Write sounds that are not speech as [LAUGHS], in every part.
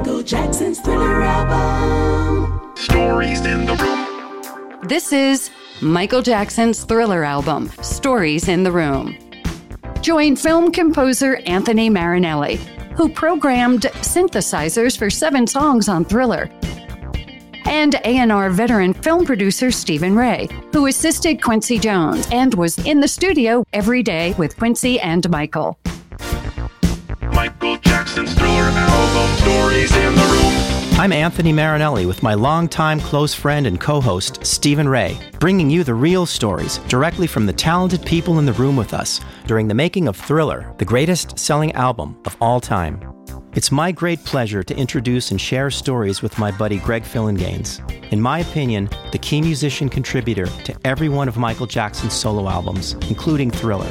Michael Jackson's Thriller album. Stories in the room. This is Michael Jackson's Thriller album, Stories in the Room. Join film composer Anthony Marinelli, who programmed synthesizers for seven songs on Thriller, and A&R veteran film producer Stephen Ray, who assisted Quincy Jones and was in the studio every day with Quincy and Michael. I'm Anthony Marinelli with my longtime close friend and co host, Stephen Ray, bringing you the real stories directly from the talented people in the room with us during the making of Thriller, the greatest selling album of all time. It's my great pleasure to introduce and share stories with my buddy Greg Phillinganes. In my opinion, the key musician contributor to every one of Michael Jackson's solo albums, including Thriller.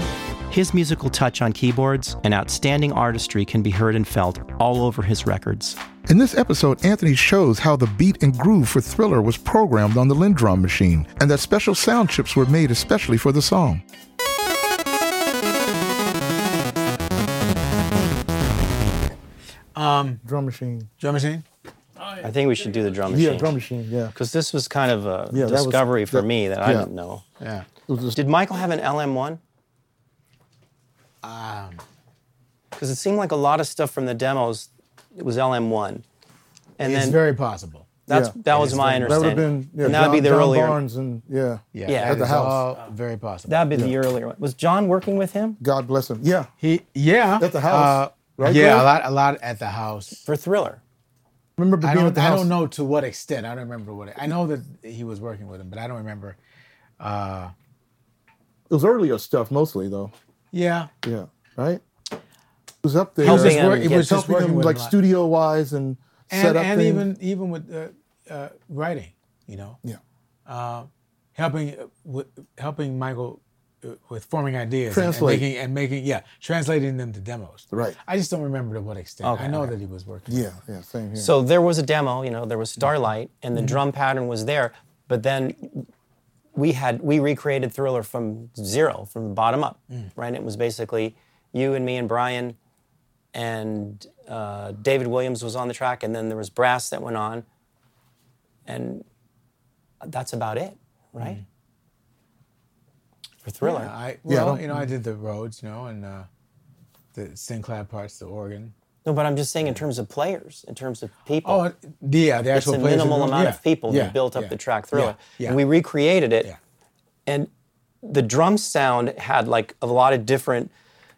His musical touch on keyboards and outstanding artistry can be heard and felt all over his records. In this episode, Anthony shows how the beat and groove for Thriller was programmed on the LinnDrum machine and that special sound chips were made especially for the song. Um, Drum machine. drum machine. I think we should do the drum machine. Yeah, drum machine, yeah. Because this was kind of a Yeah, that was- discovery for that- me that I yeah. didn't know. Yeah. Just- Did Michael have an LM1? Um, Because it seemed like a lot of stuff from the demos, it was LM1. And it's then very possible. that's yeah. that was It's my very- that would have been yeah, and that would be John- the John earlier. Barnes and yeah, Yeah, Yeah. At the house. all very possible. That'd be the earlier one. Was John working with him God bless him. Yeah, he, yeah, At the house, uh, right, yeah, Greg? a lot, a lot at the house. for Thriller? remember I being don't, at the I house. don't know to what extent. I don't remember what. It, I know that he was working with him, but I don't remember. Uh, It was earlier stuff mostly though. Yeah, Yeah, right. It was up there. He was just wor- him he get- was just helping working him like him a lot. studio wise and set and up and things. even even with uh, uh, writing, you know, yeah. uh, helping uh, with, helping Michael uh, with forming ideas, and- Translate. and, making and making yeah, translating them to demos. Right. I just don't remember to what extent. Okay, I know okay. that he was working. Yeah, yeah, same here. So there was a demo, you know, there was Starlight, and Mm-hmm. the drum pattern was there, but then we had we recreated Thriller from zero, from the bottom up, Mm. right? It was basically you and me and Brian, and uh, David Williams was on the track, and then there was brass that went on, and that's about it, right? For Thriller. Yeah, I Yeah, I well, don't- you know, I did the Rhodes, you know, and uh, the Synclavier parts, the organ. No, but I'm just saying in terms of players, in terms of people. Oh, yeah, the it's a players minimal amount Yeah, of people yeah, that built up yeah, the track through yeah. And we recreated it. And the drum sound had like a lot of different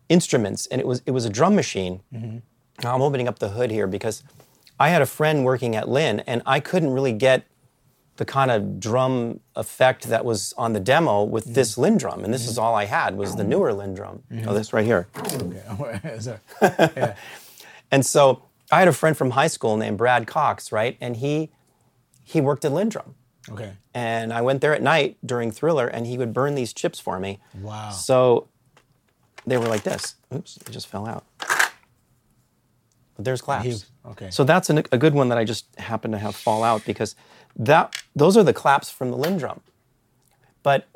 instruments, and it was it was a drum machine. Mm-hmm. Now I'm opening up the hood here because I had a friend working at Linn, and I couldn't really get the kind of drum effect that was on the demo with Mm-hmm. this LinnDrum, and this is all I had was the newer LinnDrum. Mm-hmm. Oh, this right here. Okay. [LAUGHS] [LAUGHS] And so I had a friend from high school named Brad Cox, right? And he he worked at LinnDrum. Okay. And I went there at night during Thriller, and he would burn these chips for me. Wow. So they were like this. Oops, it just fell out. But there's claps. He- okay. So that's an, a good one that I just happened to have fall out because that those are the claps from the LinnDrum. But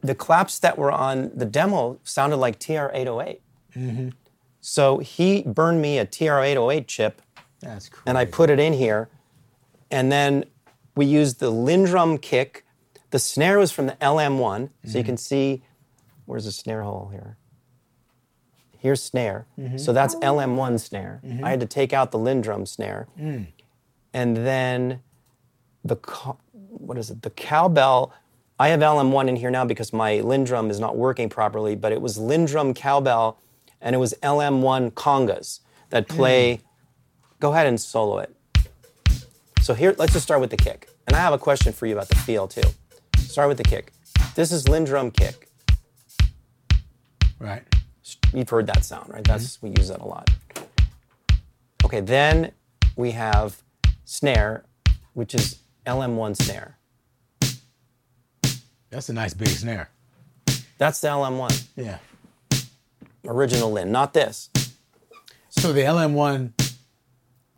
the claps that were on the demo sounded like TR-808. Mm-hmm. So he burned me a TR-808 chip That's cool. and I put it in here. And then we used the LinnDrum kick. The snare was from the LM1, so you mm-hmm. can see where's the snare hole here. Here's snare. Mm-hmm. So that's LM1 snare. Mm-hmm. I had to take out the LinnDrum snare. Mm. And then the what is it? The cowbell. I have LM1 in here now because my LinnDrum is not working properly, but it was LinnDrum cowbell and it was LM1 congas that play. Go ahead and solo it. So here, let's just start with the kick. And I have a question for you about the feel too. Start with the kick. This is LinnDrum kick. right. You've heard that sound, right? That's mm-hmm. we use that a lot. Okay, then we have snare, which is LM1 snare. That's a nice big snare. That's the LM1, Yeah. Original Linn, not this. So the LM1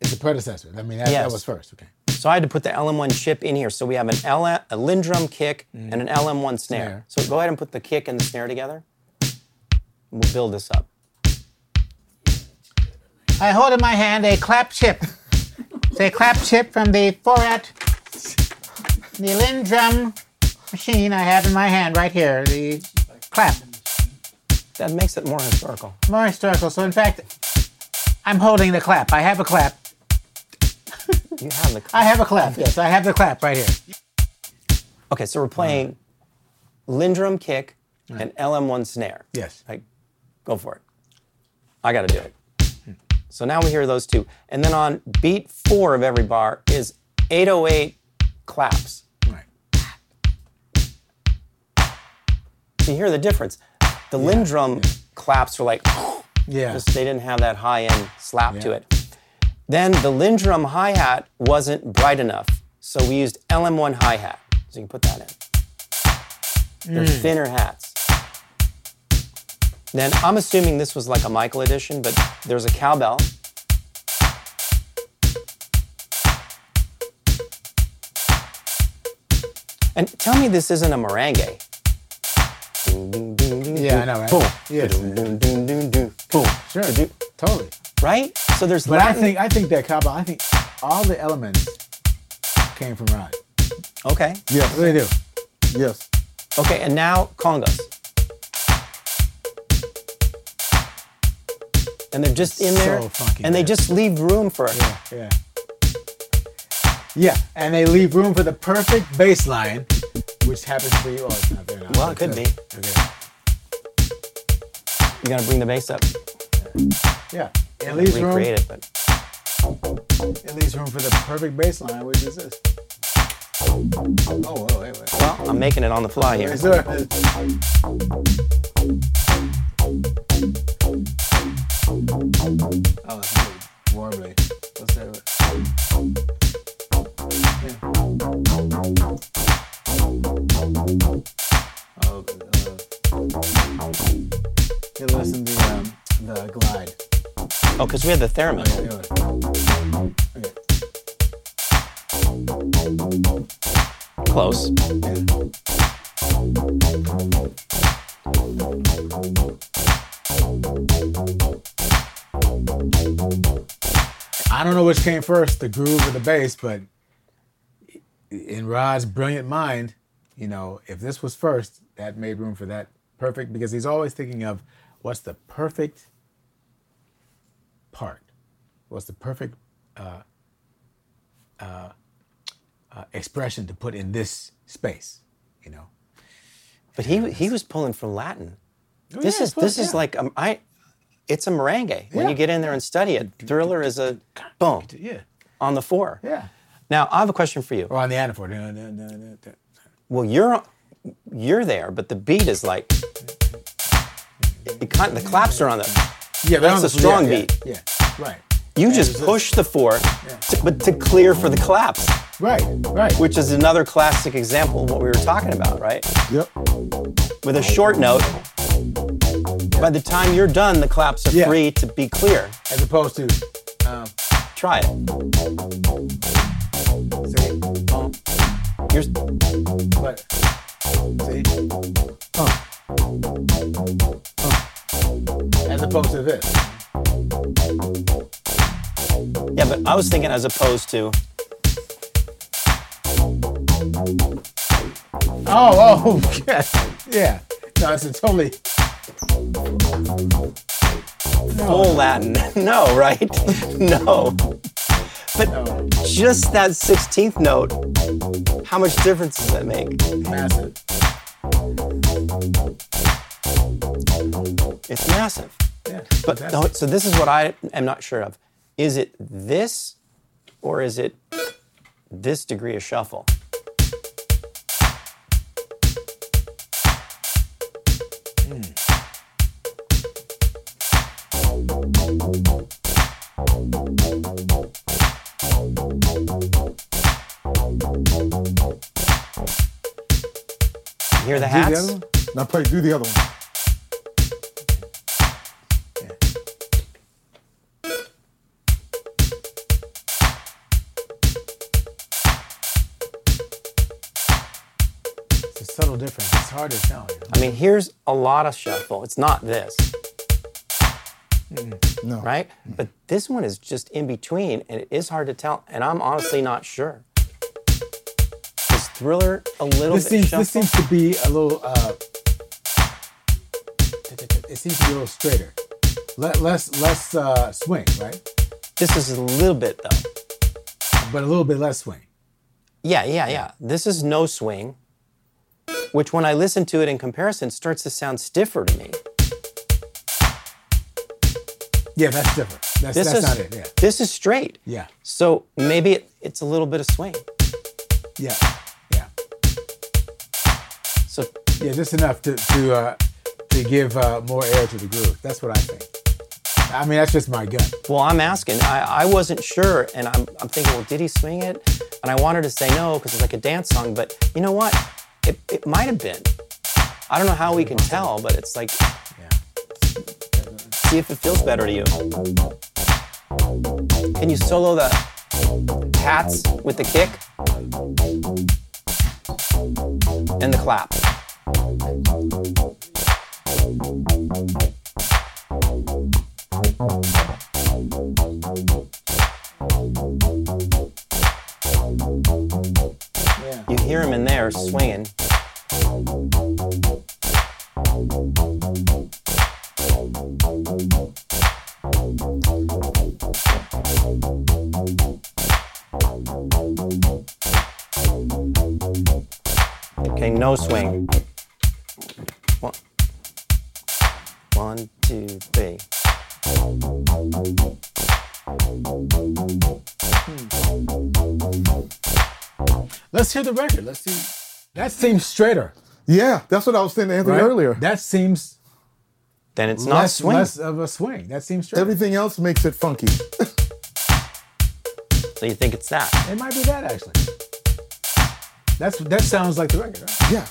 is the predecessor. I mean, that, that was first. Okay. So I had to put the LM1 chip in here. So we have an L, a LinnDrum kick and an LM1 snare. Snare. So go ahead and put the kick and the snare together. We'll build this up. I hold in my hand a clap chip. It's a clap chip from the Forat, the LinnDrum machine I have in my hand right here. The clap. That makes it more historical. More historical. So, in fact, I'm holding the clap. I have a clap. You have the. I have a clap. Yes, I have the clap right here. Okay, so we're playing LinnDrum kick and LM1 snare. Yes. Like, go for it. I got to do it. So now we hear those two. And then on beat four of every bar is 808 claps. Right. You hear the difference. The LinnDrum claps were like, Yeah. just, they didn't have that high end slap to it. Then the LinnDrum hi hat wasn't bright enough. So we used LM1 hi hat. So you can put that in. They're mm. thinner hats. Then I'm assuming this was like a Michael edition, but there's a cowbell. And tell me this isn't a merengue. Yeah, I know, right? Boom. Boom. Sure. Totally. Right? So there's But I think I think that cowbell. I think all the elements came from Rod. Okay. I really do. Yes. Okay, and now congas. And they're just in there, So funky and they just leave room for it. Yeah. Yeah. Yeah, and they leave room for the perfect bass line, which happens to be. Oh, it's not there now. Well, it could be. Okay. You gotta bring the bass up, Yeah. It leaves room. recreate it, but It leaves room for the perfect bass line, which is this. Oh, whoa, wait, wait. well, I'm making it on the fly here. Is there? Oh, Oh, because we had the theremin. Close. I don't know which came first, the groove or the bass, but in Rod's brilliant mind, you know, if this was first, that made room for that perfect because he's always thinking of what's the perfect part, was the perfect uh, uh, uh, expression to put in this space, you know. But he he was pulling from Latin. this yeah, is this yeah. is like um, I. It's a merengue. When you get in there and study it, Thriller is a boom Yeah, on the four. yeah. Now I have a question for you. Or on the anaphor. Well, you're you're there, but the beat is like it the claps are on the. Yeah, That's a strong yeah, beat. Yeah, yeah, right. You And just push the four, to, but to clear for the claps, Right, right. which is another classic example of what we were talking about, right? Yep. With a short note, by the time you're done, the claps are free to be clear. as opposed to um, Try it. see, You're, but see, as opposed to this. yeah, but I was thinking as opposed to Oh, oh, [LAUGHS] yeah, yeah. No, it's a totally. full Latin. [LAUGHS] no, right? [LAUGHS] no. But No, just that 16th note, how much difference does that make? massive. It's massive but so this is what I am not sure of. Is it this or is it this degree of shuffle? Hmm. Hear the hats? Do the other one? Now play, do the other one. Difference. It's hard to tell. you know? I mean, here's a lot of shuffle. It's not this, No. right? But this one is just in between, and it is hard to tell. And I'm honestly not sure. Is Thriller a little This bit seems shuffle? this seems to be a little. Uh, it seems to be a little straighter, Le- less less uh, swing, right? This is a little bit though. But a little bit less swing. Yeah, yeah, yeah. This is no swing, which when I listen to it in comparison starts to sound stiffer to me. Yeah, that's different. That's, This that's is not it. Yeah, this is straight. yeah, So maybe it, it's a little bit of swing. yeah, yeah, So yeah. Just enough to to uh, to give uh, more air to the groove. That's what I think. I mean, that's just my gut. Well, I'm asking. I, I wasn't sure, and I'm, I'm thinking, well, did he swing it? And I wanted to say no because it's like a dance song, but you know what? It, it might have been. I don't know how we can tell, but it's like, Yeah. see if it feels better to you. Can you solo the hats with the kick and the clap? Yeah. You hear him in there swinging. Swing. One, one, two, three. Hmm. Let's hear the record. Let's see. That seems straighter, Yeah, that's what I was saying to Anthony right? earlier. That seems Then it's not less swing. less of a swing. That seems straight. Everything else makes it funky. [LAUGHS] So you think it's that? It might be that actually. That's that sounds like the record, right? Yeah.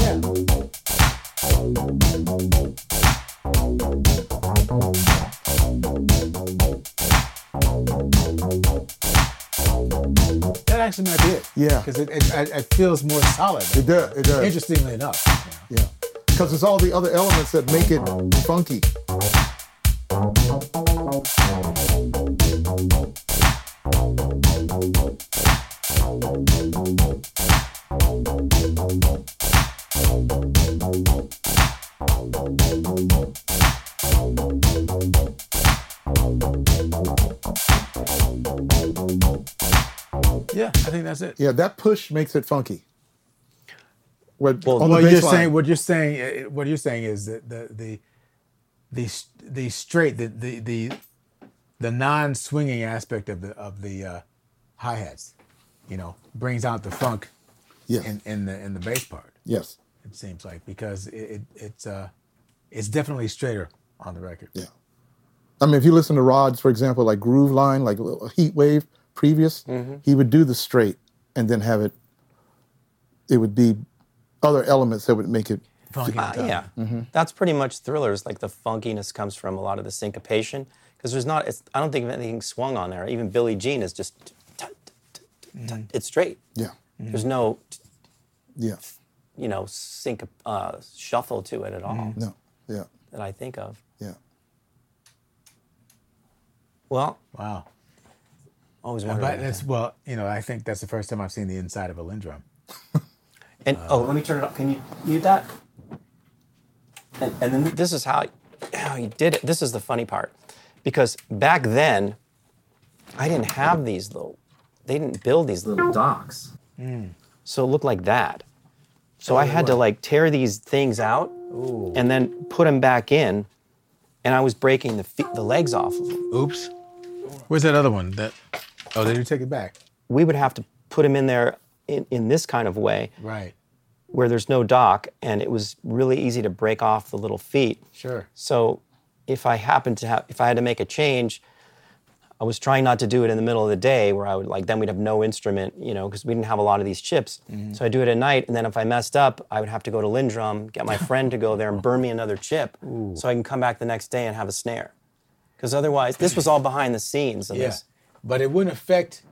Yeah. That actually might be it. Yeah. Because it, it, it, feels more solid. It does. It does. Interestingly enough. you know. Yeah. Because it's all the other elements that make it funky. Think that's it. Yeah, that push makes it funky. What, Well, on the you're saying what you're saying. uh, What you're saying is that the the the the straight the the the, the non-swinging aspect of the of the uh, hi hats, you know, brings out the funk Yes. in in the in the bass part. yes. It seems like because it, it it's uh it's definitely straighter on the record. Yeah. I mean, if you listen to Rod's, for example, like Groove Line, like a Heatwave previous, Mm-hmm. he would do the straight and then have it. It would be other elements that would make it. Funky on Uh, top. yeah, that's pretty much thrillers. Like the funkiness comes from a lot of the syncopation because there's not. It's, I don't think of anything swung on there. Even Billie Jean is just. t- It's straight. Yeah. There's no, Yeah. you know, sync uh, shuffle to it at all No. Yeah. that I think of. Yeah. Well, Wow. Always But wondered. about that's that. well, you know, I think that's the first time I've seen the inside of a LinnDrum. [LAUGHS] And oh, let me turn it up. Can you mute that? And, and then this is how how he did it. This is the funny part, because back then, I didn't have these little. They didn't build these little docks, hmm. so it looked like that. So I had to like tear these things out and then put them back in, and I was breaking the feet, the legs off of them. Oops. Where's that other one? That oh, did you take it back? We would have to put him in there in, in this kind of way, Right. where there's no dock, and it was really easy to break off the little feet. Sure. So if I happened to have, if I had to make a change, I was trying not to do it in the middle of the day where I would like then we'd have no instrument, you know, because we didn't have a lot of these chips. Mm-hmm. So I do it at night, and then if I messed up, I would have to go to LinnDrum, get my friend to go there and burn me another chip, [LAUGHS] so I can come back the next day and have a snare. Because otherwise, this was all behind the scenes of Yeah. this. But it wouldn't affect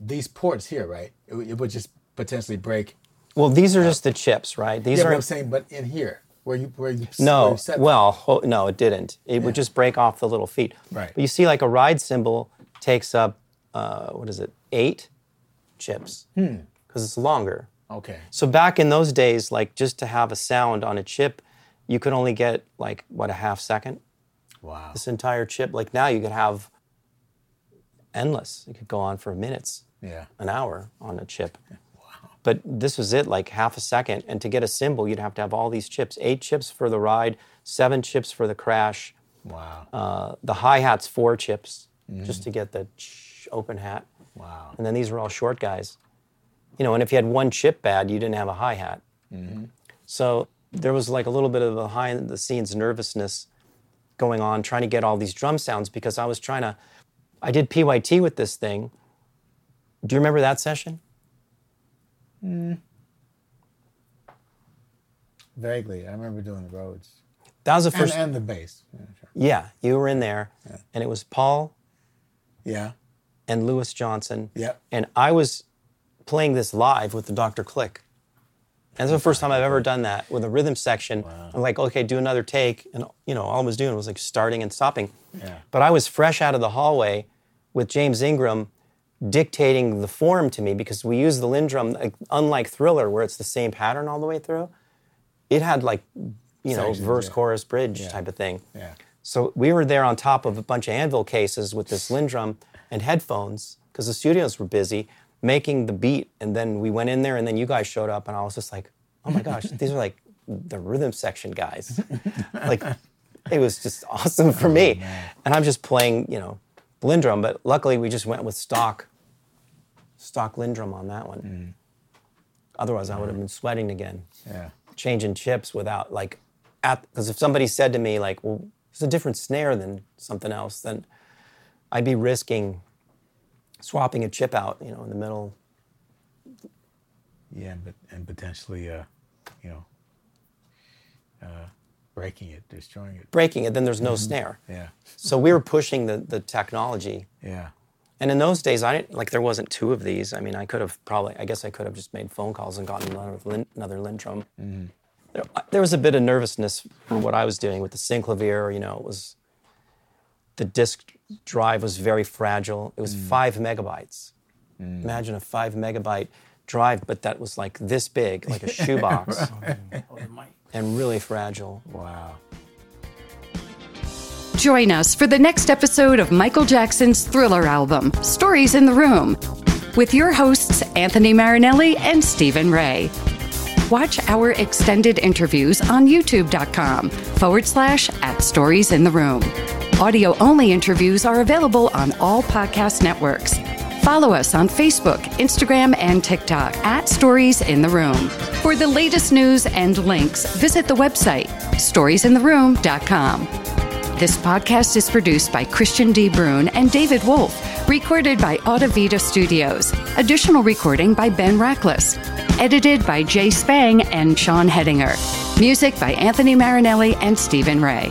these ports here, right? It, would- it would just potentially break. Well, these are just the chips, right? These yeah, but are I'm saying, but in here, where you where you where No, you set well, no, it didn't. It would just break off the little feet. Right. But you see, like a ride cymbal takes up, uh, what is it, eight chips? Because it's longer. Okay. So back in those days, like just to have a sound on a chip, you could only get like what a half second. Wow. This entire chip, like now, you could have endless. It could go on for minutes, Yeah. an hour on a chip. [LAUGHS] But this was it, like half a second. And to get a cymbal, you'd have to have all these chips eight chips for the ride, seven chips for the crash. Wow. Uh, the hi hat's four chips just to get the ch- open hat. wow. And then these were all short guys. You know, and if you had one chip bad, you didn't have a hi hat. So there was like a little bit of behind the scenes nervousness going on, trying to get all these drum sounds because I was trying to. I did PYT with this thing. Do you remember that session? Mm. Vaguely, I remember doing the Rhodes That was the first. and the bass. Yeah, sure. yeah, you were in there, and it was Paul Yeah. and Louis Johnson. Yeah. And I was playing this live with the Dr. Click. And it's the first time I've ever done that with a rhythm section. I'm like, okay, do another take. And, you know, all I was doing was like starting and stopping. Yeah. But I was fresh out of the hallway with James Ingram dictating the form to me because we use the LinnDrum, like, unlike Thriller, where it's the same pattern all the way through. It had like, you know, Sections, verse, yeah. chorus, bridge type of thing. Yeah. So we were there on top of a bunch of anvil cases with this LinnDrum and headphones because the studios were busy making the beat. And then we went in there, and then you guys showed up, and I was just like, oh my gosh, these are like the rhythm section guys. [LAUGHS] like, it was just awesome for me. Oh, and I'm just playing, you know, LinnDrum, but luckily we just went with stock, stock LinnDrum on that one. Otherwise, I would have been sweating again Yeah. changing chips without like at because if somebody said to me like well it's a different snare than something else then i'd be risking swapping a chip out you know in the middle Yeah, and, but- and potentially, uh, you know, uh, breaking it, destroying it. breaking it then there's no mm-hmm. snare. Yeah. so we were pushing the, the technology. Yeah. and in those days i didn't like there wasn't two of these. I mean i could have probably i guess i could have just made phone calls and gotten another, Linn, another LinnDrum. Mm-hmm. There, there was a bit of nervousness for what i was doing with the Synclavier you know it was the disk drive was very fragile. It was mm. five megabytes. Mm. Imagine a five megabyte drive but that was like this big like a [LAUGHS] shoebox oh, and really fragile Wow. Join us for the next episode of Michael Jackson's Thriller album, Stories in the Room, with your hosts Anthony Marinelli and Stephen Ray. Watch our extended interviews on youtube.com forward slash at Stories in the Room. Audio only interviews are available on all podcast networks. Follow us on Facebook, Instagram, and TikTok at Stories in the Room. For the latest news and links, visit the website storiesintheroom.com. This podcast is produced by Christian D. Brune and David Wolf, recorded by Audavita Studios. Additional recording by Ben Rackless. Edited by Jay Spang and Sean Hedinger. Music by Anthony Marinelli and Stephen Ray.